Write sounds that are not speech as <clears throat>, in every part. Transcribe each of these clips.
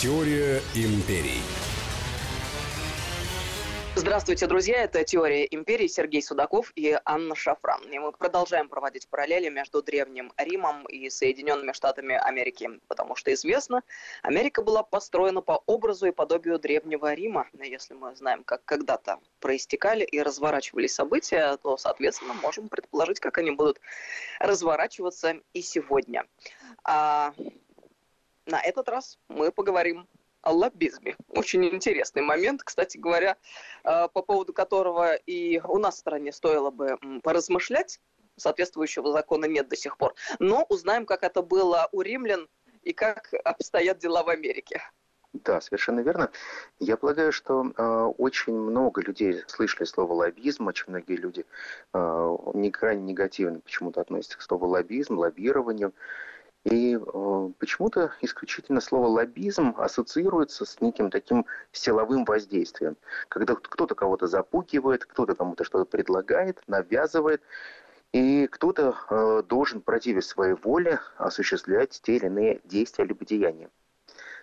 Теория империй. Здравствуйте, друзья. Это «Теория империи» Сергей Судаков и Анна Шафран. И мы продолжаем проводить параллели между Древним Римом и Соединенными Штатами Америки. Потому что известно, Америка была построена по образу и подобию Древнего Рима. Если мы знаем, как когда-то проистекали и разворачивались события, то, соответственно, можем предположить, как они будут разворачиваться и сегодня. А на этот раз мы поговорим о лоббизме. Очень интересный момент, кстати говоря, э, по поводу которого и у нас в стране стоило бы поразмышлять. Соответствующего закона нет до сих пор. Но узнаем, как это было у римлян и как обстоят дела в Америке. Да, совершенно верно. Я полагаю, что э, очень много людей слышали слово лоббизм, очень многие люди э, не крайне негативно почему-то относятся к слову лоббизм, лоббированию. И э, почему-то исключительно слово лоббизм ассоциируется с неким таким силовым воздействием. Когда кто-то кого-то запугивает, кто-то кому-то что-то предлагает, навязывает, и кто-то э, должен против своей воли осуществлять те или иные действия либо деяния.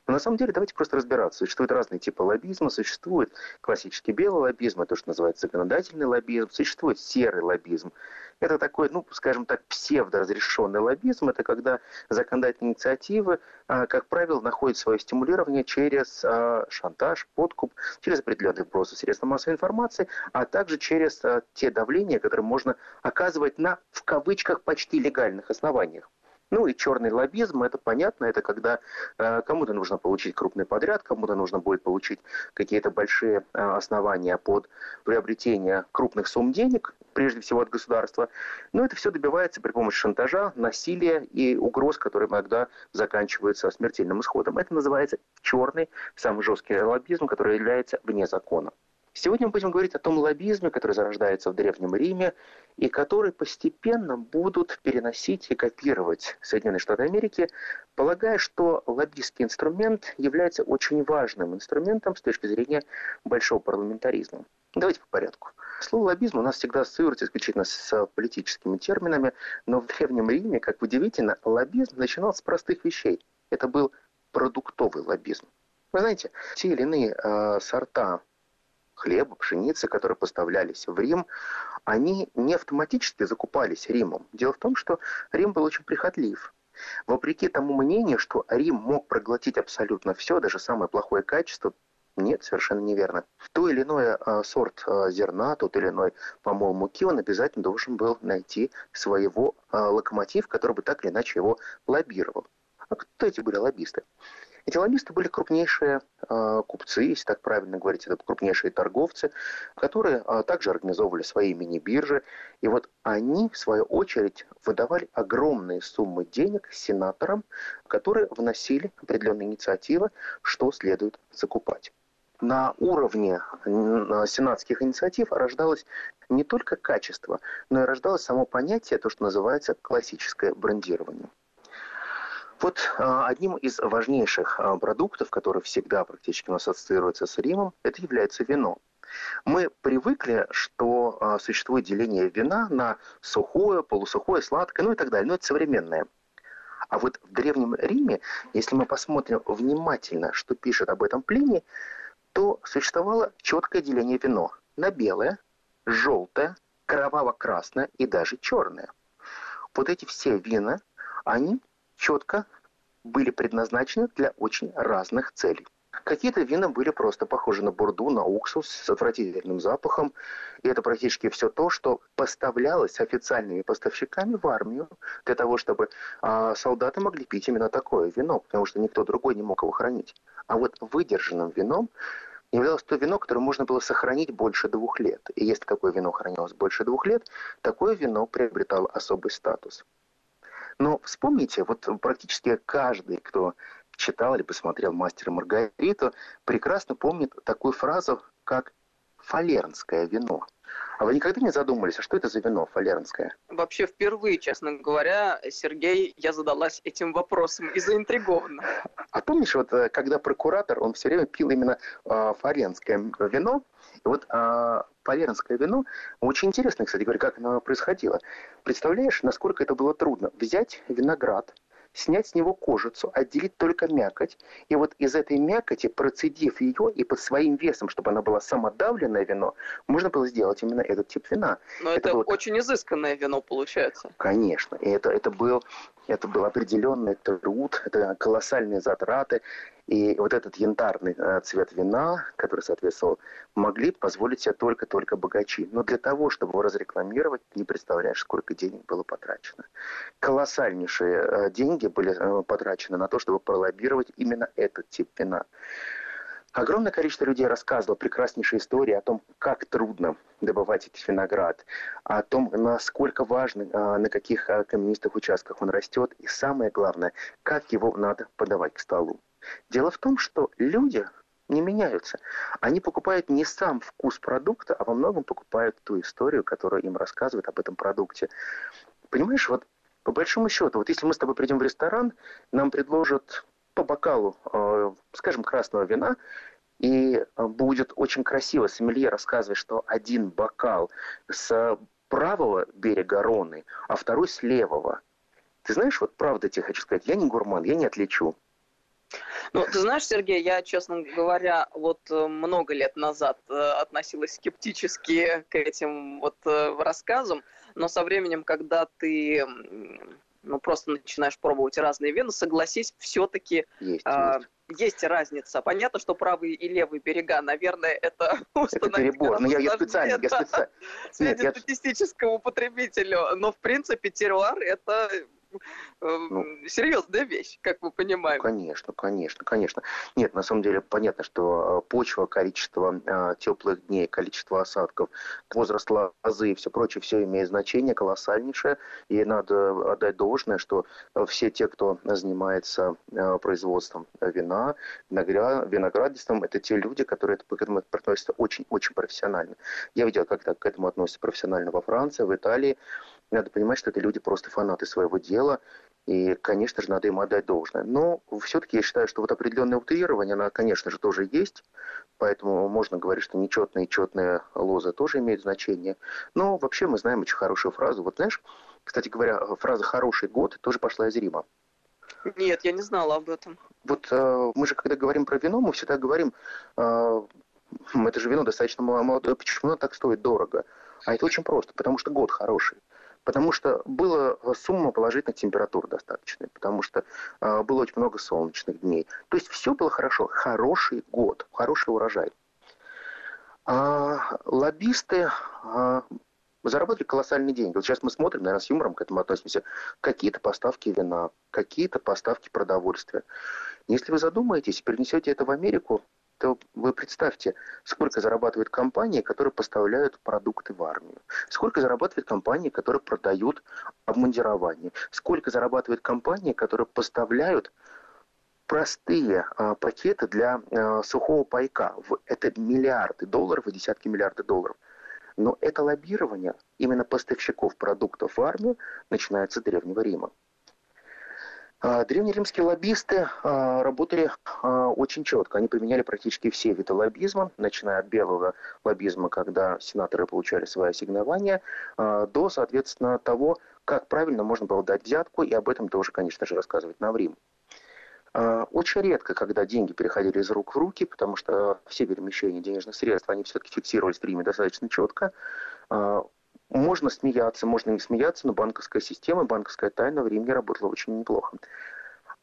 Но на самом деле давайте просто разбираться. Существуют разные типы лоббизма. Существует классический белый лоббизм, это то, что называется законодательный лоббизм. Существует серый лоббизм. Это такой, ну, скажем так, псевдоразрешенный лоббизм. Это когда законодательные инициативы, а, как правило, находят свое стимулирование через а, шантаж, подкуп, через определенные вбросы средств массовой информации, а также через а, те давления, которые можно оказывать на, в кавычках, почти легальных основаниях. Ну и черный лоббизм, это понятно, это когда э, кому-то нужно получить крупный подряд, кому-то нужно будет получить какие-то большие э, основания под приобретение крупных сумм денег, прежде всего от государства. Но это все добивается при помощи шантажа, насилия и угроз, которые иногда заканчиваются смертельным исходом. Это называется черный, самый жесткий лоббизм, который является вне закона. Сегодня мы будем говорить о том лоббизме, который зарождается в Древнем Риме и который постепенно будут переносить и копировать Соединенные Штаты Америки, полагая, что лоббистский инструмент является очень важным инструментом с точки зрения большого парламентаризма. Давайте по порядку. Слово лоббизм у нас всегда ассоциируется исключительно с политическими терминами, но в Древнем Риме, как удивительно, лоббизм начинался с простых вещей. Это был продуктовый лоббизм. Вы знаете, те или иные э, сорта хлеба, пшеницы, которые поставлялись в Рим, они не автоматически закупались Римом. Дело в том, что Рим был очень прихотлив. Вопреки тому мнению, что Рим мог проглотить абсолютно все, даже самое плохое качество, нет, совершенно неверно. То или иной а, сорт а, зерна, тот или иной помол муки, он обязательно должен был найти своего а, локомотив, который бы так или иначе его лоббировал. А кто эти были лоббисты? Эти лоббисты были крупнейшие э, купцы, если так правильно говорить, это крупнейшие торговцы, которые э, также организовывали свои мини-биржи. И вот они, в свою очередь, выдавали огромные суммы денег сенаторам, которые вносили определенные инициативы, что следует закупать на уровне сенатских инициатив рождалось не только качество, но и рождалось само понятие, то, что называется классическое брендирование. Вот а, одним из важнейших а, продуктов, который всегда практически у нас ассоциируется с Римом, это является вино. Мы привыкли, что а, существует деление вина на сухое, полусухое, сладкое, ну и так далее. Но это современное. А вот в Древнем Риме, если мы посмотрим внимательно, что пишет об этом Плиний, то существовало четкое деление вино на белое, желтое, кроваво-красное и даже черное. Вот эти все вина, они четко были предназначены для очень разных целей. Какие-то вина были просто похожи на бурду, на уксус с отвратительным запахом. И это практически все то, что поставлялось официальными поставщиками в армию для того, чтобы а, солдаты могли пить именно такое вино, потому что никто другой не мог его хранить. А вот выдержанным вином являлось то вино, которое можно было сохранить больше двух лет. И если такое вино хранилось больше двух лет, такое вино приобретало особый статус. Но вспомните, вот практически каждый, кто читал или посмотрел «Мастера Маргариту», прекрасно помнит такую фразу, как «фалернское вино». А вы никогда не задумывались, а что это за вино фалернское? Вообще впервые, честно говоря, Сергей, я задалась этим вопросом и заинтригована. А помнишь, вот э, когда прокуратор, он все время пил именно э, фалернское вино, вот э, фалернское вино, очень интересно, кстати говоря, как оно происходило. Представляешь, насколько это было трудно? Взять виноград, снять с него кожицу, отделить только мякоть, и вот из этой мякоти, процедив ее и под своим весом, чтобы она была самодавленное вино, можно было сделать именно этот тип вина. Но это, это было... очень изысканное вино получается. Конечно, и это, это был это был определенный труд, это колоссальные затраты. И вот этот янтарный э, цвет вина, который соответствовал, могли позволить себе только-только богачи. Но для того, чтобы его разрекламировать, не представляешь, сколько денег было потрачено. Колоссальнейшие э, деньги были э, потрачены на то, чтобы пролоббировать именно этот тип вина. Огромное количество людей рассказывало прекраснейшие истории о том, как трудно добывать этот виноград, о том, насколько важно, а, на каких а, каменистых участках он растет, и самое главное, как его надо подавать к столу. Дело в том, что люди не меняются. Они покупают не сам вкус продукта, а во многом покупают ту историю, которую им рассказывают об этом продукте. Понимаешь, вот по большому счету, вот если мы с тобой придем в ресторан, нам предложат по бокалу, э, скажем, красного вина, и э, будет очень красиво сомелье рассказывать, что один бокал с правого берега Роны, а второй с левого. Ты знаешь, вот правда тебе хочу сказать, я не гурман, я не отличу. Ну, ты знаешь, Сергей, я, честно говоря, вот э, много лет назад относилась скептически к этим вот рассказам, но со временем, когда ты ну, просто начинаешь пробовать разные вина, согласись, все-таки есть, а, есть. есть разница. Понятно, что правый и левый берега, наверное, это <laughs> Это перебор. Но ну, я, я специально, я специально. Среднестатистическому потребителю. Но, в принципе, теруар – это ну, серьезная вещь, как мы понимаем. Конечно, конечно, конечно. Нет, на самом деле понятно, что э, почва, количество э, теплых дней, количество осадков, возраст лозы и все прочее, все имеет значение колоссальнейшее. И надо отдать должное, что все те, кто занимается э, производством вина, виноградством, это те люди, которые к этому относятся очень-очень профессионально. Я видел, как к этому относятся профессионально во Франции, в Италии. Надо понимать, что это люди просто фанаты своего дела, и, конечно же, надо им отдать должное. Но все-таки я считаю, что вот определенное утрирование, оно, конечно же, тоже есть. Поэтому можно говорить, что нечетные и четные лозы тоже имеют значение. Но вообще мы знаем очень хорошую фразу. Вот знаешь, кстати говоря, фраза «хороший год» тоже пошла из Рима. Нет, я не знала об этом. Вот э, мы же, когда говорим про вино, мы всегда говорим, э, это же вино достаточно молодое, почему оно так стоит дорого? А это очень просто, потому что год хороший. Потому что была сумма положительных температур достаточная, потому что э, было очень много солнечных дней. То есть все было хорошо. Хороший год, хороший урожай. А лоббисты а, заработали колоссальные деньги. Вот сейчас мы смотрим, наверное, с юмором к этому относимся. Какие-то поставки вина, какие-то поставки продовольствия. Если вы задумаетесь, перенесете это в Америку, то вы представьте, сколько зарабатывают компании, которые поставляют продукты в армию. Сколько зарабатывают компании, которые продают обмундирование. Сколько зарабатывают компании, которые поставляют простые а, пакеты для а, сухого пайка. Это миллиарды долларов и десятки миллиардов долларов. Но это лоббирование именно поставщиков продуктов в армию начинается с Древнего Рима. А, древнеримские лоббисты а, работали а, очень четко. Они применяли практически все виды лоббизма, начиная от белого лоббизма, когда сенаторы получали свои ассигнования, до, соответственно, того, как правильно можно было дать взятку, и об этом тоже, конечно же, рассказывать нам Рим. Очень редко, когда деньги переходили из рук в руки, потому что все перемещения денежных средств, они все-таки фиксировались в Риме достаточно четко. Можно смеяться, можно не смеяться, но банковская система, банковская тайна в Риме работала очень неплохо.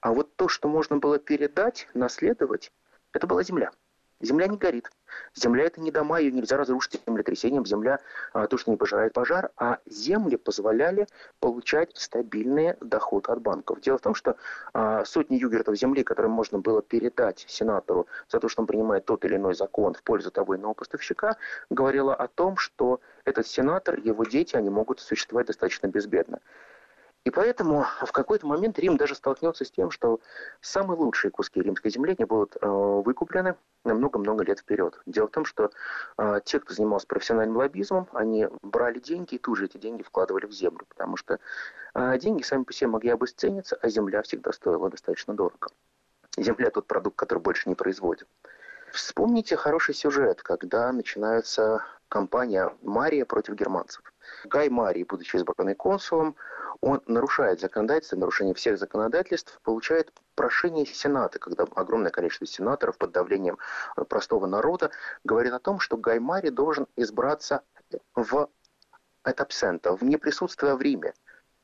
А вот то, что можно было передать, наследовать, это была земля. Земля не горит. Земля это не дома, ее нельзя разрушить землетрясением. Земля а, то, что не пожирает пожар, а земли позволяли получать стабильный доход от банков. Дело в том, что а, сотни югертов земли, которые можно было передать сенатору за то, что он принимает тот или иной закон в пользу того иного поставщика, говорило о том, что этот сенатор, его дети, они могут существовать достаточно безбедно. И поэтому в какой-то момент Рим даже столкнется с тем, что самые лучшие куски римской земли не будут э, выкуплены на много-много лет вперед. Дело в том, что э, те, кто занимался профессиональным лоббизмом, они брали деньги и тут же эти деньги вкладывали в землю, потому что э, деньги сами по себе могли обесцениться, а земля всегда стоила достаточно дорого. Земля тот продукт, который больше не производит. Вспомните хороший сюжет, когда начинается кампания Мария против германцев. Гай Марий, будучи избранный консулом, он нарушает законодательство, нарушение всех законодательств, получает прошение Сената, когда огромное количество сенаторов под давлением простого народа говорит о том, что Гаймари должен избраться в этапсента, в неприсутствие в Риме.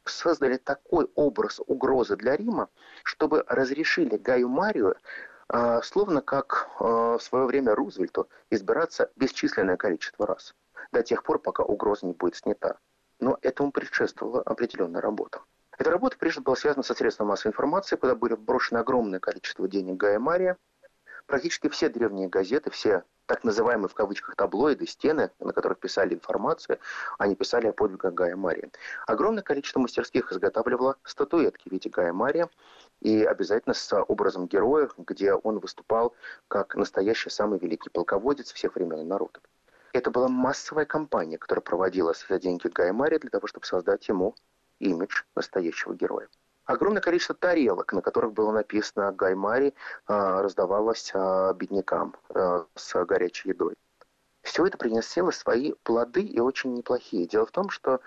Создали такой образ угрозы для Рима, чтобы разрешили Гаю Марию а, словно как в свое время Рузвельту избираться бесчисленное количество раз, до тех пор, пока угроза не будет снята. Но этому предшествовала определенная работа. Эта работа прежде была связана со средством массовой информации, куда были брошены огромное количество денег Гая Мария. Практически все древние газеты, все так называемые в кавычках таблоиды, стены, на которых писали информацию, они писали о подвигах Гая Мария. Огромное количество мастерских изготавливало статуэтки в виде Гая Мария, и обязательно с образом героя, где он выступал как настоящий самый великий полководец всех времен и народов. Это была массовая кампания, которая проводилась за деньги Гая Мария для того, чтобы создать ему имидж настоящего героя. Огромное количество тарелок, на которых было написано Гай Мари, а, раздавалось а, беднякам а, с горячей едой. Все это принесло свои плоды и очень неплохие. Дело в том, что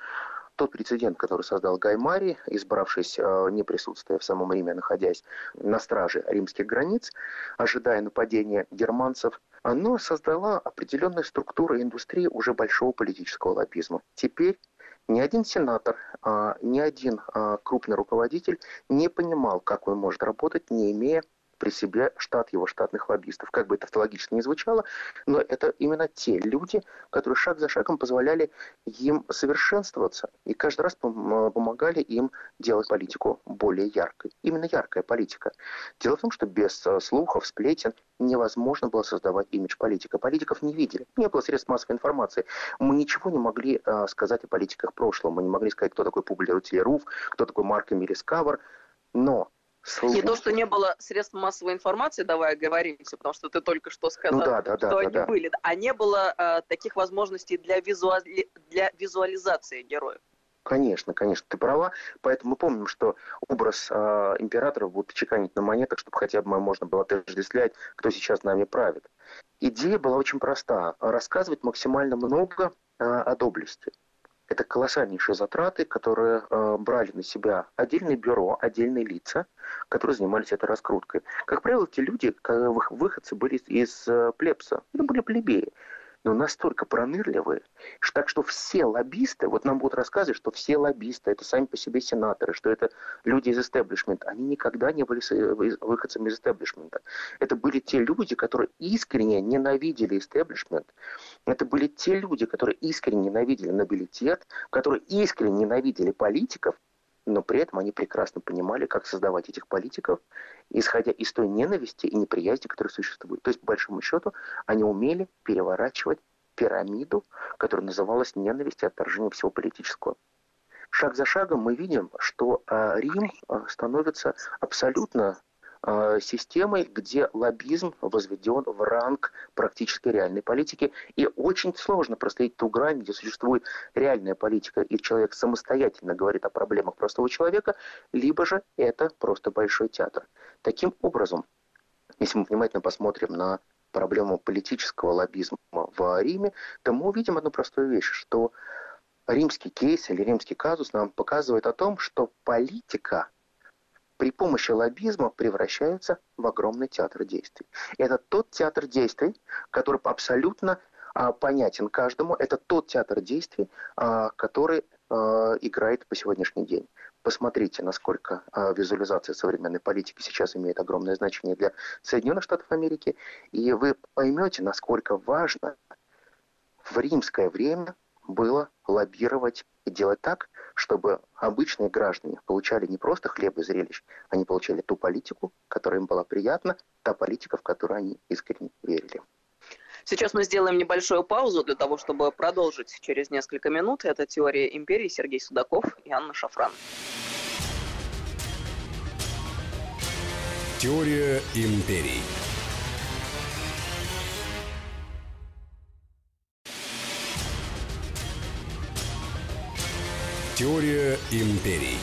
тот прецедент, который создал Гай Мари, избравшись, не присутствуя в самом Риме, находясь на страже римских границ, ожидая нападения германцев, оно создало определенную структуру индустрии уже большого политического лоббизма. Теперь ни один сенатор, а, ни один а, крупный руководитель не понимал, как он может работать, не имея при себе штат его штатных лоббистов. Как бы это автологически не звучало, но это именно те люди, которые шаг за шагом позволяли им совершенствоваться и каждый раз помогали им делать политику более яркой. Именно яркая политика. Дело в том, что без э, слухов, сплетен невозможно было создавать имидж политика. Политиков не видели. Не было средств массовой информации. Мы ничего не могли э, сказать о политиках прошлого. Мы не могли сказать, кто такой Публий Рутилеруф, кто такой Марк Эмилис Кавр. Но Слушай. Не то, что не было средств массовой информации, давай оговоримся, потому что ты только что сказал, ну, да, да, что да, они да, были, а не было э, таких возможностей для, визуали... для визуализации героев. Конечно, конечно, ты права. Поэтому мы помним, что образ э, императора будут чеканить на монетах, чтобы хотя бы можно было отождествлять, кто сейчас нами правит. Идея была очень проста. Рассказывать максимально много э, о доблести. Это колоссальнейшие затраты, которые э, брали на себя отдельные бюро, отдельные лица, которые занимались этой раскруткой. Как правило, эти люди, выходцы были из э, плебса, это были плебеи но настолько пронырливые, что, так что все лоббисты, вот нам будут рассказывать, что все лоббисты, это сами по себе сенаторы, что это люди из истеблишмента, они никогда не были э, выходцами из истеблишмента. Это были те люди, которые искренне ненавидели истеблишмент. Это были те люди, которые искренне ненавидели нобилитет, которые искренне ненавидели политиков, но при этом они прекрасно понимали, как создавать этих политиков, исходя из той ненависти и неприязни, которая существует. То есть, по большому счету, они умели переворачивать пирамиду, которая называлась ненависть и отторжение всего политического. Шаг за шагом мы видим, что а, Рим а, становится абсолютно Э, системой, где лоббизм возведен в ранг практически реальной политики. И очень сложно проследить ту грань, где существует реальная политика, и человек самостоятельно говорит о проблемах простого человека, либо же это просто большой театр. Таким образом, если мы внимательно посмотрим на проблему политического лоббизма в Риме, то мы увидим одну простую вещь, что римский кейс или римский казус нам показывает о том, что политика – при помощи лоббизма превращаются в огромный театр действий. Это тот театр действий, который абсолютно а, понятен каждому. Это тот театр действий, а, который а, играет по сегодняшний день. Посмотрите, насколько а, визуализация современной политики сейчас имеет огромное значение для Соединенных Штатов Америки, и вы поймете, насколько важно в римское время было лоббировать и делать так, чтобы обычные граждане получали не просто хлеб и зрелищ, они получали ту политику, которая им была приятна, та политика, в которую они искренне верили. Сейчас мы сделаем небольшую паузу для того, чтобы продолжить через несколько минут. Это «Теория империи» Сергей Судаков и Анна Шафран. Теория империй. Теория империй.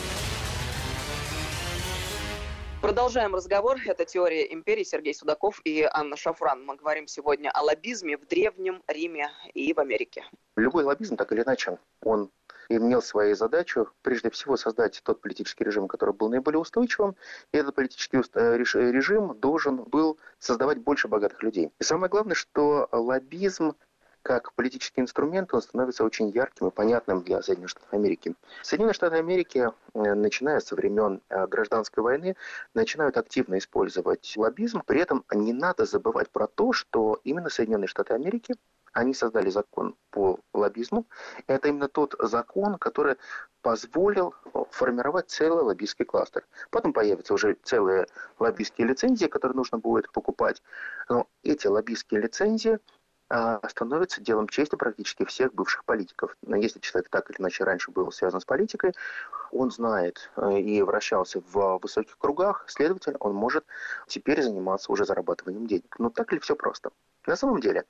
Продолжаем разговор. Это «Теория империи». Сергей Судаков и Анна Шафран. Мы говорим сегодня о лоббизме в Древнем Риме и в Америке. Любой лоббизм, так или иначе, он имел своей задачу прежде всего создать тот политический режим, который был наиболее устойчивым, и этот политический э, режим должен был создавать больше богатых людей. И самое главное, что лоббизм как политический инструмент он становится очень ярким и понятным для Соединенных Штатов Америки. Соединенные Штаты Америки, э, начиная со времен э, гражданской войны, начинают активно использовать лоббизм. При этом не надо забывать про то, что именно Соединенные Штаты Америки они создали закон по лоббизму. Это именно тот закон, который позволил формировать целый лоббистский кластер. Потом появятся уже целые лоббистские лицензии, которые нужно будет покупать. Но эти лоббистские лицензии становится делом чести практически всех бывших политиков. Если человек так или иначе раньше был связан с политикой, он знает э, и вращался в высоких кругах, следовательно, он может теперь заниматься уже зарабатыванием денег. Но так ли все просто? На самом деле,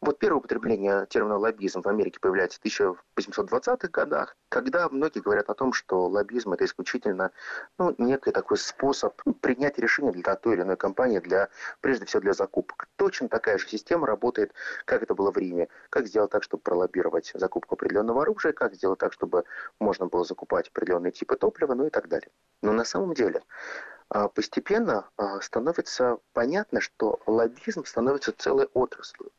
вот первое употребление термина лоббизм в Америке появляется в 1820-х годах, когда многие говорят о том, что лоббизм это исключительно ну, некий такой способ ну, принять решение для той или иной компании, для, прежде всего для закупок. Точно такая же система работает, как это было в Риме. Как сделать так, чтобы пролоббировать закупку определенного оружия, как сделать так, чтобы можно было закупать определенные типы топлива, ну и так далее. Но на самом деле постепенно а, становится понятно, что лоббизм становится целой отраслью.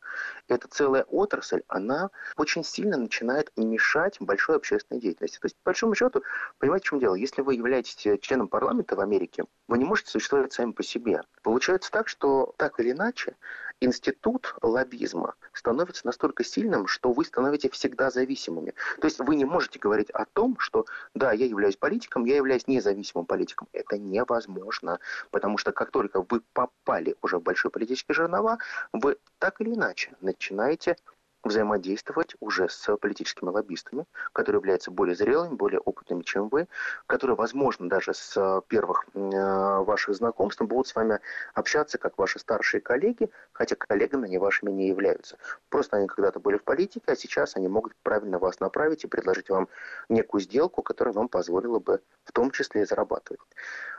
Эта целая отрасль, она очень сильно начинает мешать большой общественной деятельности. То есть, по большому счету, понимаете, в чем дело? Если вы являетесь членом парламента в Америке, вы не можете существовать сами по себе. Получается так, что так или иначе институт лоббизма становится настолько сильным, что вы становитесь всегда зависимыми. То есть вы не можете говорить о том, что да, я являюсь политиком, я являюсь независимым политиком. Это невозможно, потому что как только вы попали уже в большой политический жернова, вы так или иначе начинаете взаимодействовать уже с политическими лоббистами, которые являются более зрелыми, более опытными, чем вы, которые, возможно, даже с первых э, ваших знакомств будут с вами общаться как ваши старшие коллеги, хотя коллегами они вашими не являются. Просто они когда-то были в политике, а сейчас они могут правильно вас направить и предложить вам некую сделку, которая вам позволила бы в том числе и зарабатывать.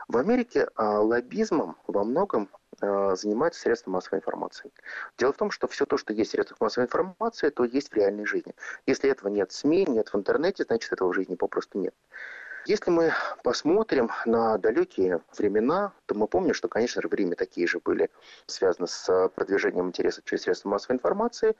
В Америке а, лоббизмом во многом занимаются средства массовой информации. Дело в том, что все то, что есть в средствах массовой информации, то есть в реальной жизни. Если этого нет в СМИ, нет в интернете, значит этого в жизни попросту нет. Если мы посмотрим на далекие времена, то мы помним, что, конечно же, в Риме такие же были связаны с продвижением интереса через средства массовой информации.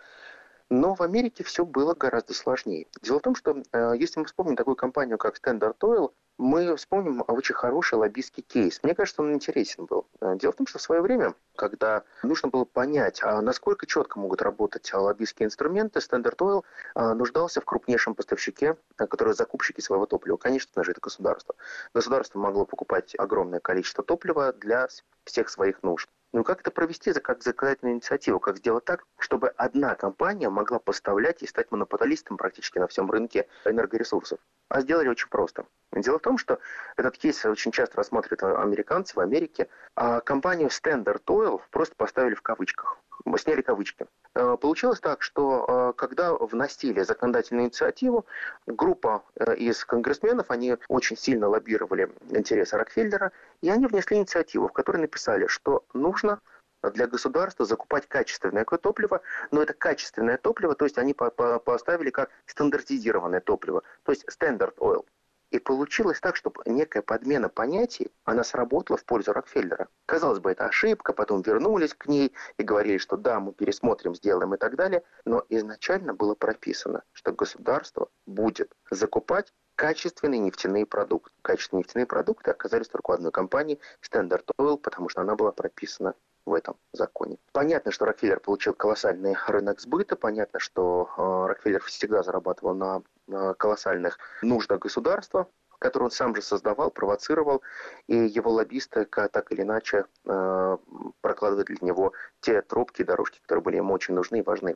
Но в Америке все было гораздо сложнее. Дело в том, что э, если мы вспомним такую компанию, как Standard Oil, мы вспомним очень хороший лоббистский кейс. Мне кажется, он интересен был. Э, дело в том, что в свое время, когда нужно было понять, а насколько четко могут работать лоббистские инструменты, Standard Oil э, нуждался в крупнейшем поставщике, который закупщики своего топлива. Конечно же, это государство. Государство могло покупать огромное количество топлива для всех своих нужд. Ну как это провести как законодательную инициативу? Как сделать так, чтобы одна компания могла поставлять и стать монополистом практически на всем рынке энергоресурсов? А сделали очень просто. Дело в том, что этот кейс очень часто рассматривают американцы в Америке, а компанию Standard Oil просто поставили в кавычках сняли кавычки. Э, получилось так, что э, когда вносили законодательную инициативу, группа э, из конгрессменов, они очень сильно лоббировали интересы Рокфеллера, и они внесли инициативу, в которой написали, что нужно для государства закупать качественное топливо, но это качественное топливо, то есть они поставили как стандартизированное топливо, то есть standard oil. И получилось так, что некая подмена понятий, она сработала в пользу Рокфеллера. Казалось бы, это ошибка, потом вернулись к ней и говорили, что да, мы пересмотрим, сделаем и так далее. Но изначально было прописано, что государство будет закупать качественные нефтяные продукты. Качественные нефтяные продукты оказались только у одной компании Standard Oil, потому что она была прописана в этом законе. Понятно, что Рокфеллер получил колоссальный рынок сбыта, понятно, что э, Рокфеллер всегда зарабатывал на э, колоссальных нуждах государства, которые он сам же создавал, провоцировал, и его лоббисты так или иначе э, прокладывали для него те тропки, дорожки, которые были ему очень нужны и важны.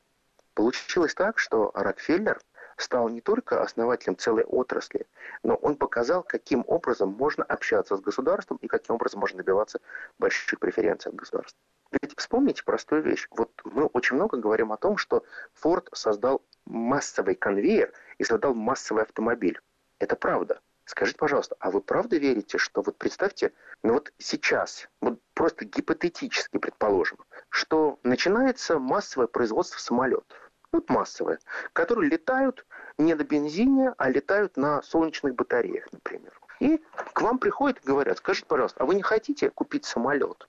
Получилось так, что Рокфеллер стал не только основателем целой отрасли, но он показал, каким образом можно общаться с государством и каким образом можно добиваться больших преференций от государства. Ведь вспомните простую вещь. Вот мы очень много говорим о том, что Форд создал массовый конвейер и создал массовый автомобиль. Это правда. Скажите, пожалуйста, а вы правда верите, что вот представьте, ну вот сейчас, вот просто гипотетически предположим, что начинается массовое производство самолетов, вот массовые, которые летают не на бензине, а летают на солнечных батареях, например. И к вам приходят и говорят, скажите, пожалуйста, а вы не хотите купить самолет?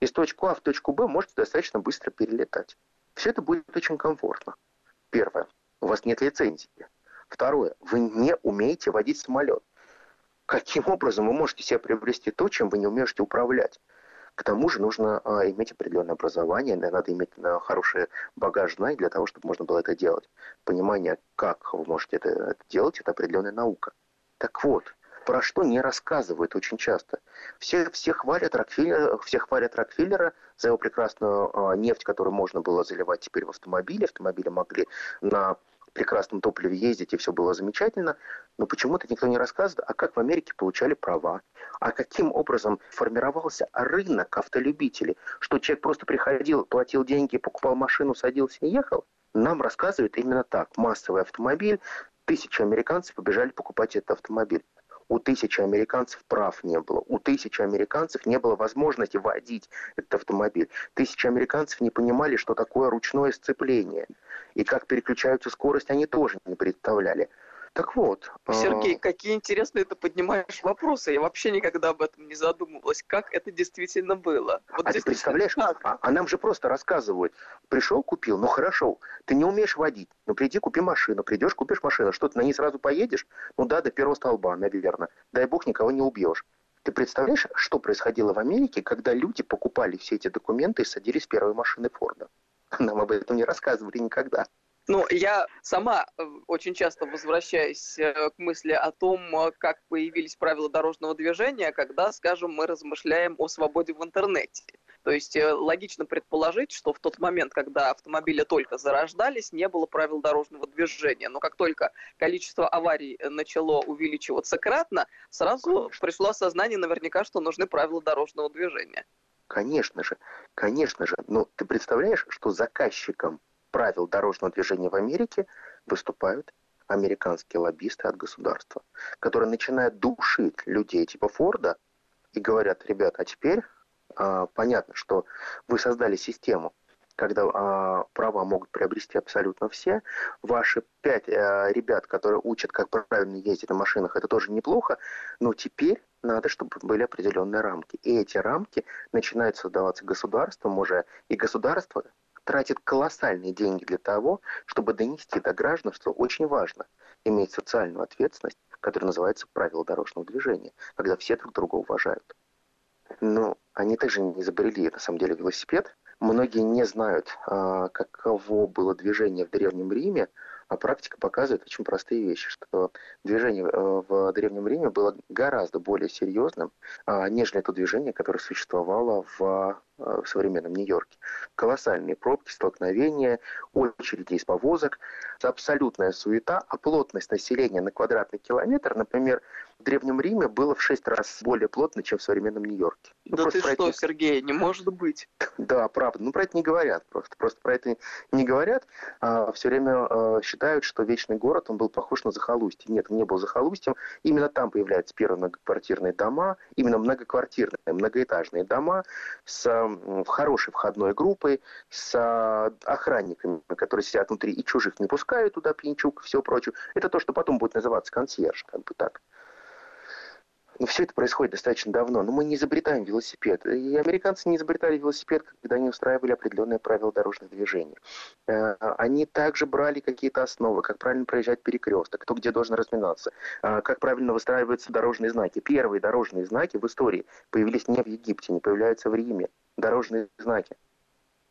Из точки А в точку Б можете достаточно быстро перелетать. Все это будет очень комфортно. Первое. У вас нет лицензии. Второе. Вы не умеете водить самолет. Каким образом вы можете себе приобрести то, чем вы не умеете управлять? К тому же нужно а, иметь определенное образование, надо иметь а, хороший багаж знаний для того, чтобы можно было это делать. Понимание, как вы можете это, это делать, это определенная наука. Так вот, про что не рассказывают очень часто. Все, все, хвалят Рокфеллера, все хвалят Рокфеллера за его прекрасную э, нефть, которую можно было заливать теперь в автомобили. Автомобили могли на прекрасном топливе ездить, и все было замечательно. Но почему-то никто не рассказывает, а как в Америке получали права, а каким образом формировался рынок автолюбителей, что человек просто приходил, платил деньги, покупал машину, садился и ехал. Нам рассказывают именно так. Массовый автомобиль, тысячи американцев побежали покупать этот автомобиль у тысячи американцев прав не было, у тысячи американцев не было возможности водить этот автомобиль. Тысячи американцев не понимали, что такое ручное сцепление. И как переключаются скорость, они тоже не представляли. Так вот. Сергей, э... какие интересные ты поднимаешь вопросы. Я вообще никогда об этом не задумывалась. Как это действительно было? Вот а ты представляешь, как? А, а нам же просто рассказывают. Пришел, купил, ну хорошо, ты не умеешь водить, ну приди, купи машину. Придешь, купишь машину. Что, ты на ней сразу поедешь? Ну да, до первого столба, наверное. Дай бог, никого не убьешь. Ты представляешь, что происходило в Америке, когда люди покупали все эти документы и садились в первые машины Форда? Нам об этом не рассказывали никогда. Ну, я сама э, очень часто возвращаюсь э, к мысли о том, э, как появились правила дорожного движения, когда, скажем, мы размышляем о свободе в интернете. То есть логично предположить, что в тот момент, когда автомобили только зарождались, не было правил дорожного движения. Но как только количество аварий начало увеличиваться кратно, сразу пришло осознание наверняка, что нужны правила дорожного движения. Конечно же, конечно же. Но ты представляешь, что заказчиком правил дорожного движения в Америке выступают американские лоббисты от государства, которые начинают душить людей типа Форда и говорят, ребят, а теперь а, понятно, что вы создали систему, когда а, права могут приобрести абсолютно все. Ваши пять а, ребят, которые учат, как правильно ездить на машинах, это тоже неплохо, но теперь надо, чтобы были определенные рамки. И эти рамки начинают создаваться государством уже, и государство тратит колоссальные деньги для того, чтобы донести до граждан, что очень важно иметь социальную ответственность, которая называется правила дорожного движения, когда все друг друга уважают. Но они также не изобрели, на самом деле, велосипед. Многие не знают, а, каково было движение в Древнем Риме, а практика показывает очень простые вещи, что движение э, в Древнем Риме было гораздо более серьезным, а, нежели то движение, которое существовало в э, современном Нью-Йорке. Колоссальные пробки, столкновения, очереди из повозок, абсолютная суета, а плотность населения на квадратный километр, например, в Древнем Риме было в шесть раз более плотно, чем в современном Нью-Йорке. Ну, да ты что, это... Сергей, не может быть. <laughs> Да, правда. Ну, про это не говорят просто. Просто про это не говорят. А, все время а, считают, что Вечный город, он был похож на захолустье. Нет, он не был захолустьем. Именно там появляются первые многоквартирные дома, именно многоквартирные, многоэтажные дома с хорошей входной группой, с а, охранниками, которые сидят внутри и чужих не пускают туда, пьянчук и все прочее. Это то, что потом будет называться консьерж, как бы так. Но все это происходит достаточно давно. Но мы не изобретаем велосипед. И американцы не изобретали велосипед, когда они устраивали определенные правила дорожного движения. Э, они также брали какие-то основы, как правильно проезжать перекресток, кто где должен разминаться, э, как правильно выстраиваются дорожные знаки. Первые дорожные знаки в истории появились не в Египте, не появляются в Риме. Дорожные знаки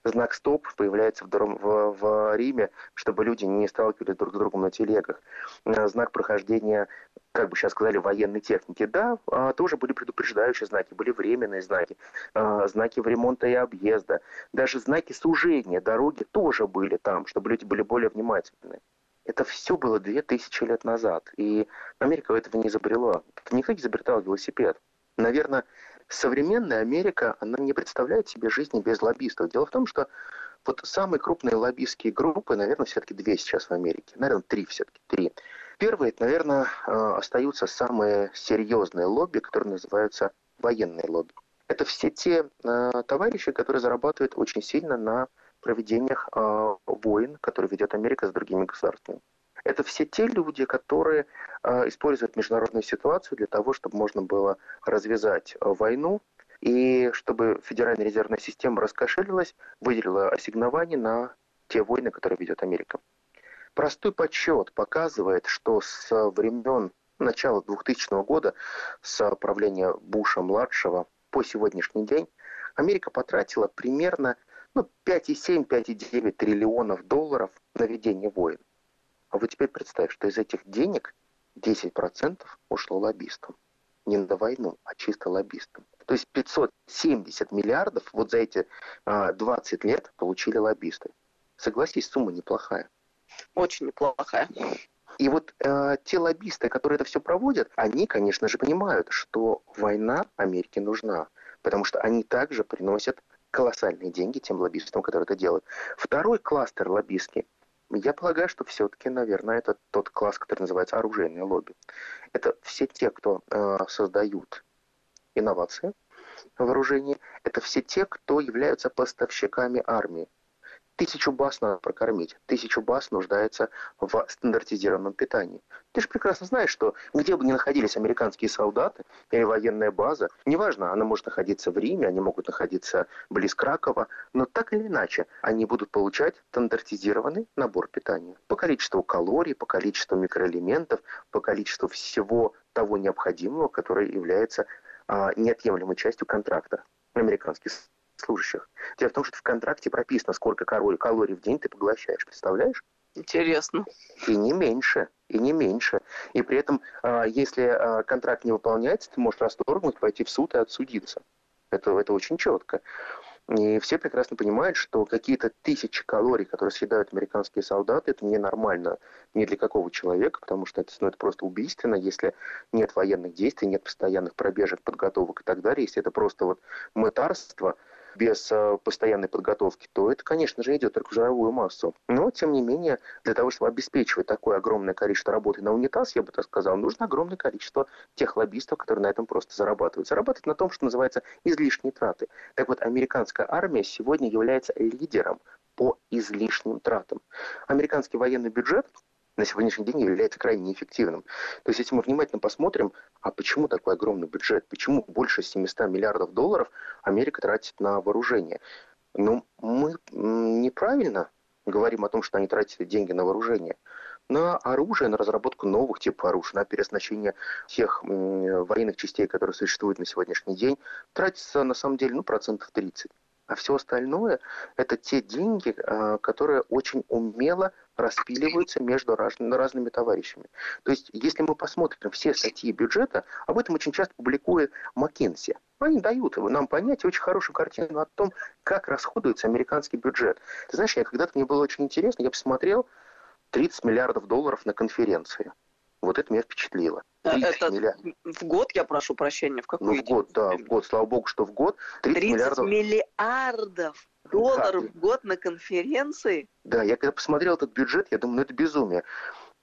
знак «стоп» появляется в, в, в Риме, чтобы люди не сталкивались друг с другом на телегах. Э, знак прохождения, как бы сейчас сказали, военной техники. Да, а, тоже были предупреждающие знаки, были временные знаки, а, знаки в ремонта и объезда. Даже знаки сужения дороги тоже были там, чтобы люди были более внимательны. Это все было две тысячи лет назад. И Америка этого не изобрела. Никто не изобретал велосипед. Наверное, современная Америка, она не представляет себе жизни без лоббистов. Дело в том, что вот самые крупные лоббистские группы, наверное, все-таки две сейчас в Америке. Наверное, три все-таки, три. Первые, наверное, э, остаются самые серьезные лобби, которые называются военные лобби. Это все те э, товарищи, которые зарабатывают очень сильно на проведениях э, войн, которые ведет Америка с другими государствами. Это все те люди, которые э, используют международную ситуацию для того, чтобы можно было развязать э, войну и чтобы Федеральная резервная система раскошелилась, выделила ассигнования на те войны, которые ведет Америка. Простой подсчет показывает, что с времен начала 2000 года, с правления Буша-младшего по сегодняшний день, Америка потратила примерно ну, 5,7-5,9 триллионов долларов на ведение войн. А вы теперь представьте, что из этих денег 10% ушло лоббистам. Не на войну, а чисто лоббистам. То есть 570 миллиардов вот за эти а, 20 лет получили лоббисты. Согласись, сумма неплохая. Очень неплохая. И вот э, те лоббисты, которые это все проводят, они, конечно же, понимают, что война Америке нужна, потому что они также приносят колоссальные деньги тем лоббистам, которые это делают. Второй кластер лоббистский, я полагаю, что все-таки, наверное, это тот класс, который называется оружейное лобби. Это все те, кто э, создают инновации в вооружении, это все те, кто являются поставщиками армии. Тысячу баз надо прокормить, тысячу баз нуждается в стандартизированном питании. Ты же прекрасно знаешь, что где бы ни находились американские солдаты или военная база, неважно, она может находиться в Риме, они могут находиться близ Кракова, но так или иначе они будут получать стандартизированный набор питания. По количеству калорий, по количеству микроэлементов, по количеству всего того необходимого, которое является а, неотъемлемой частью контракта американских служащих. Дело в том, что в контракте прописано, сколько калорий, в день ты поглощаешь. Представляешь? Интересно. И не меньше, и не меньше. И при этом, а, если а, контракт не выполняется, ты можешь расторгнуть, пойти в суд и отсудиться. Это, это очень четко. И все прекрасно понимают, что какие-то тысячи калорий, которые съедают американские солдаты, это ненормально ни для какого человека, потому что это, ну, это просто убийственно, если нет военных действий, нет постоянных пробежек, подготовок и так далее. Если это просто вот мытарство, без э, постоянной подготовки, то это, конечно же, идет только жировую массу. Но, тем не менее, для того, чтобы обеспечивать такое огромное количество работы на унитаз, я бы так сказал, нужно огромное количество тех лоббистов, которые на этом просто зарабатывают. Зарабатывают на том, что называется излишние траты. Так вот, американская армия сегодня является лидером по излишним тратам. Американский военный бюджет на сегодняшний день является крайне неэффективным. То есть, если мы внимательно посмотрим, а почему такой огромный бюджет, почему больше 700 миллиардов долларов Америка тратит на вооружение? Ну, мы неправильно говорим о том, что они тратят деньги на вооружение. На оружие, на разработку новых типов оружия, на переоснащение тех военных частей, которые существуют на сегодняшний день, тратится на самом деле ну, процентов 30. А все остальное – это те деньги, а, которые очень умело распиливаются между разными товарищами. То есть, если мы посмотрим все статьи бюджета, об этом очень часто публикует Маккенси. Они дают нам понять очень хорошую картину о том, как расходуется американский бюджет. Ты знаешь, я когда-то мне было очень интересно, я посмотрел 30 миллиардов долларов на конференции. Вот это меня впечатлило. Это миллиард. в год, я прошу прощения, в какой Ну, в год, да, в год. Слава богу, что в год 30, 30 миллиардов. миллиардов долларов да. в год на конференции? Да, я когда посмотрел этот бюджет, я думаю, ну это безумие.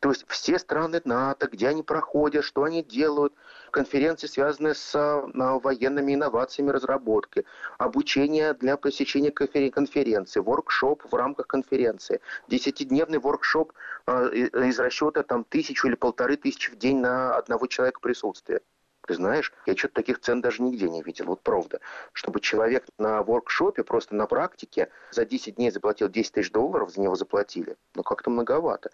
То есть все страны НАТО, где они проходят, что они делают, конференции, связанные с а, военными инновациями, разработкой, обучение для посещения конференции, воркшоп в рамках конференции, десятидневный воркшоп а, из расчета там тысячу или полторы тысячи в день на одного человека присутствия. Ты знаешь, я что-то таких цен даже нигде не видел, вот правда. Чтобы человек на воркшопе, просто на практике, за 10 дней заплатил 10 тысяч долларов, за него заплатили. Ну, как-то многовато.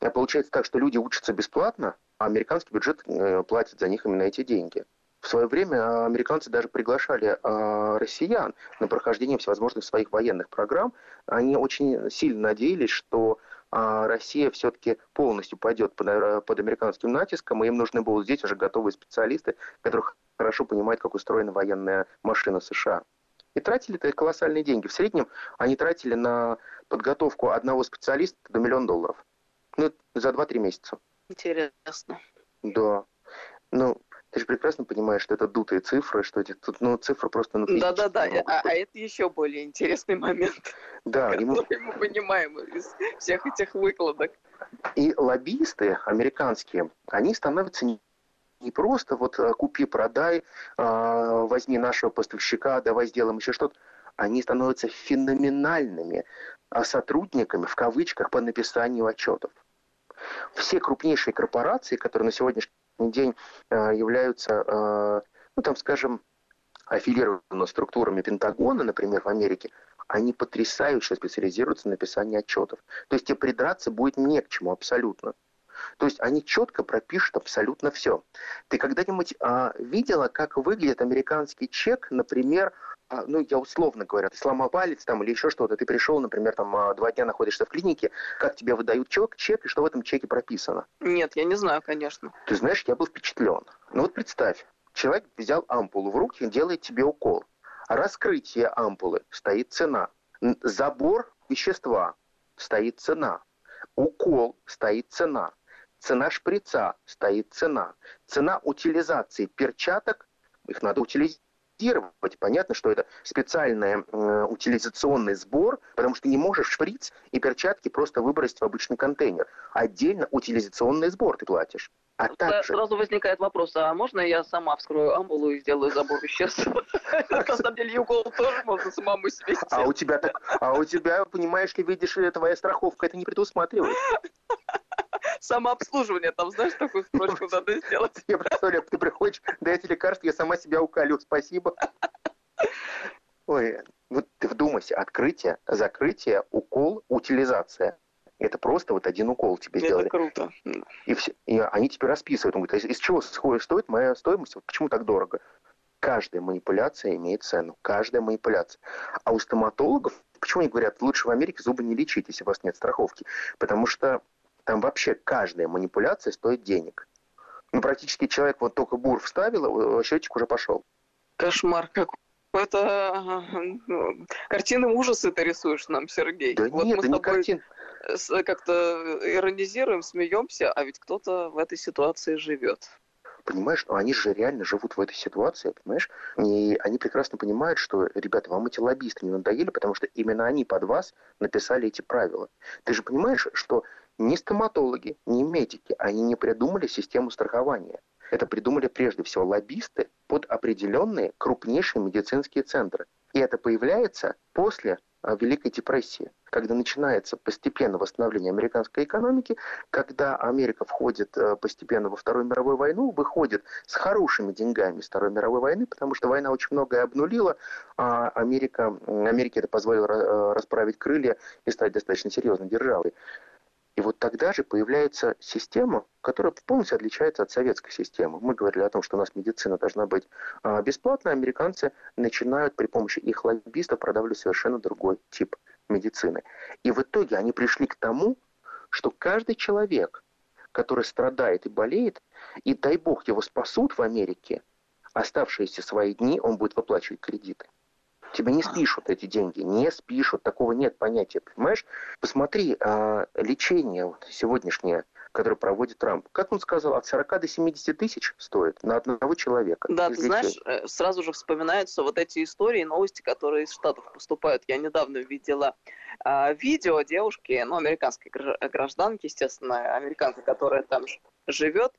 А получается так, что люди учатся бесплатно, а американский бюджет э, платит за них именно эти деньги. В свое время американцы даже приглашали э, россиян на прохождение всевозможных своих военных программ. Они очень сильно надеялись, что а Россия все-таки полностью пойдет под, э, под американским натиском, и им нужны будут здесь уже готовые специалисты, которые хорошо понимают, как устроена военная машина США. И тратили это колоссальные деньги. В среднем они тратили на подготовку одного специалиста до миллиона долларов. Ну, за 2-3 месяца. Интересно. Да. Ну, ты же прекрасно понимаешь, что это дутые цифры, что эти, тут, ну, цифры просто... Ну, Да-да-да, а, а это еще более интересный момент, <laughs> да, который ему... мы понимаем из всех этих выкладок. И лоббисты американские, они становятся не не просто вот э, купи, продай, а, возьми нашего поставщика, давай сделаем еще что-то. Они становятся феноменальными а, сотрудниками, в кавычках, по написанию отчетов. Все крупнейшие корпорации, которые на сегодняшний день э, являются, э, ну там, скажем, аффилированы структурами Пентагона, например, в Америке, они потрясающе специализируются на написании отчетов. То есть тебе придраться будет не к чему абсолютно. То есть они четко пропишут абсолютно все. Ты когда-нибудь а, видела, как выглядит американский чек, например, а, ну, я условно говоря, ты сломал палец там или еще что-то, ты пришел, например, там а, два дня находишься в клинике, как тебе выдают чек, чек и что в этом чеке прописано? Нет, я не знаю, конечно. Ты знаешь, я был впечатлен. Ну вот представь, человек взял ампулу в руки и делает тебе укол. Раскрытие ампулы стоит цена. Забор вещества стоит цена. Укол стоит цена. Цена шприца стоит цена. Цена утилизации перчаток, их надо утилизировать Понятно, что это специальный э, утилизационный сбор, потому что ты не можешь шприц и перчатки просто выбросить в обычный контейнер. Отдельно утилизационный сбор ты платишь. А также... Сразу возникает вопрос, а можно я сама вскрою амбулу и сделаю забор веществ? <laughs> На самом деле укол тоже можно самому себе А у тебя, так, а у тебя, понимаешь ли, видишь, твоя страховка это не предусматривает. Самообслуживание, там, знаешь, такую строчку надо сделать. Я представляю, ты приходишь, дайте лекарство, я сама себя уколю, спасибо. Ой, вот ты вдумайся, открытие, закрытие, укол, утилизация. Это просто вот один укол тебе это сделали. Это круто. И, все, и они тебе расписывают. Он говорит, «А из чего стоит моя стоимость? Почему так дорого? Каждая манипуляция имеет цену. Каждая манипуляция. А у стоматологов, почему они говорят, лучше в Америке зубы не лечить, если у вас нет страховки? Потому что там вообще каждая манипуляция стоит денег. Ну, практически человек вот только бур вставил, счетчик уже пошел. Кошмар какой. Это картины ужаса ты рисуешь нам, Сергей. Да вот нет, мы это не картин. Как-то иронизируем, смеемся, а ведь кто-то в этой ситуации живет. Понимаешь, ну они же реально живут в этой ситуации, понимаешь? И они прекрасно понимают, что, ребята, вам эти лоббисты не надоели, потому что именно они под вас написали эти правила. Ты же понимаешь, что ни стоматологи, ни медики, они не придумали систему страхования. Это придумали прежде всего лоббисты под определенные крупнейшие медицинские центры. И это появляется после а, Великой депрессии, когда начинается постепенно восстановление американской экономики, когда Америка входит э, постепенно во Вторую мировую войну, выходит с хорошими деньгами из Второй мировой войны, потому что война очень многое обнулила, а Америка, Америке это позволило э, расправить крылья и стать достаточно серьезной державой. И вот тогда же появляется система, которая полностью отличается от советской системы. Мы говорили о том, что у нас медицина должна быть а, бесплатной, американцы начинают при помощи их лоббистов продавливать совершенно другой тип медицины. И в итоге они пришли к тому, что каждый человек, который страдает и болеет, и дай бог его спасут в Америке, оставшиеся свои дни он будет выплачивать кредиты. Тебе не спишут эти деньги, не спишут, такого нет понятия, понимаешь? Посмотри, а, лечение вот, сегодняшнее, которое проводит Трамп, как он сказал, от 40 до 70 тысяч стоит на одного человека. Да, ты знаешь, э, сразу же вспоминаются вот эти истории, новости, которые из Штатов поступают. Я недавно видела э, видео девушки, ну, американской гражданки, естественно, американка, которая там живет,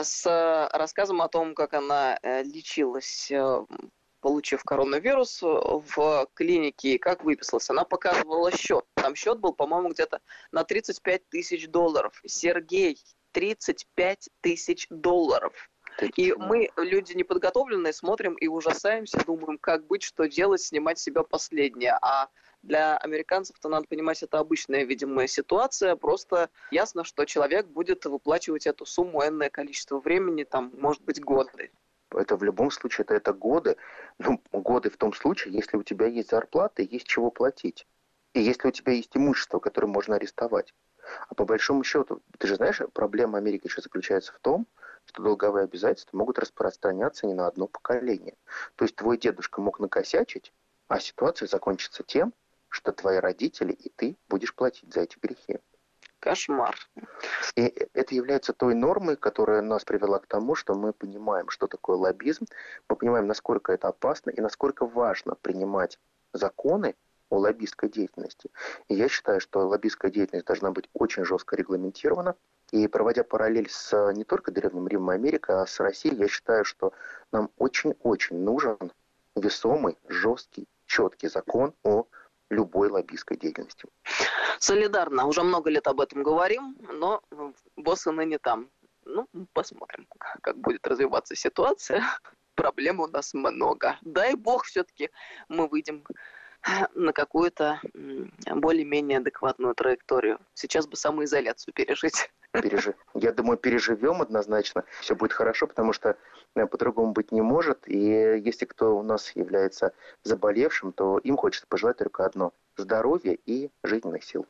с рассказом о том, как она э, лечилась э, получив коронавирус э, в клинике, и как выписалась. Она показывала счет. Там счет был, по-моему, где-то на 35 тысяч долларов. Сергей, 35 тысяч долларов. И мы, люди неподготовленные, смотрим и ужасаемся, думаем, как быть, что делать, снимать себя последнее. А для американцев-то, надо понимать, это обычная, видимая ситуация. Просто ясно, что человек будет выплачивать эту сумму энное количество времени, там, может быть, годы это в любом случае это, это годы. Ну, годы в том случае, если у тебя есть зарплата есть чего платить. И если у тебя есть имущество, которое можно арестовать. А по большому счету, ты же знаешь, проблема Америки еще заключается в том, что долговые обязательства могут распространяться не на одно поколение. То есть твой дедушка мог накосячить, а ситуация закончится тем, что твои родители и ты будешь платить за эти грехи. Кошмар. И это является той нормой, которая нас привела к тому, что мы понимаем, что такое лоббизм, мы понимаем, насколько это опасно и насколько важно принимать законы о лоббистской деятельности. И я считаю, что лоббистская деятельность должна быть очень жестко регламентирована. И проводя параллель с не только Древним Римом Америкой, а с Россией, я считаю, что нам очень-очень нужен весомый, жесткий, четкий закон о любой лоббистской деятельности. Солидарно. Уже много лет об этом говорим, но боссы ныне там. Ну, посмотрим, как будет развиваться ситуация. <laughs> Проблем у нас много. Дай бог все-таки мы выйдем <clears throat> на какую-то более-менее адекватную траекторию. Сейчас бы самоизоляцию пережить. <laughs> Пережи. Я думаю, переживем однозначно. Все будет хорошо, потому что э, по-другому быть не может. И если кто у нас является заболевшим, то им хочется пожелать только одно – здоровья и жизненных сил.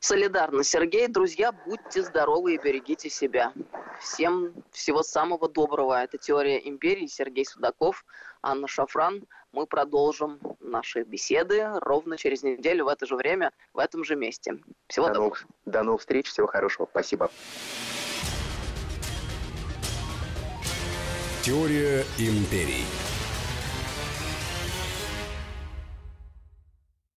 Солидарно, Сергей. Друзья, будьте здоровы и берегите себя. Всем всего самого доброго. Это «Теория империи». Сергей Судаков, Анна Шафран. Мы продолжим наши беседы ровно через неделю в это же время, в этом же месте. Всего до доброго. Новых, до новых встреч. Всего хорошего. Спасибо. Теория империй.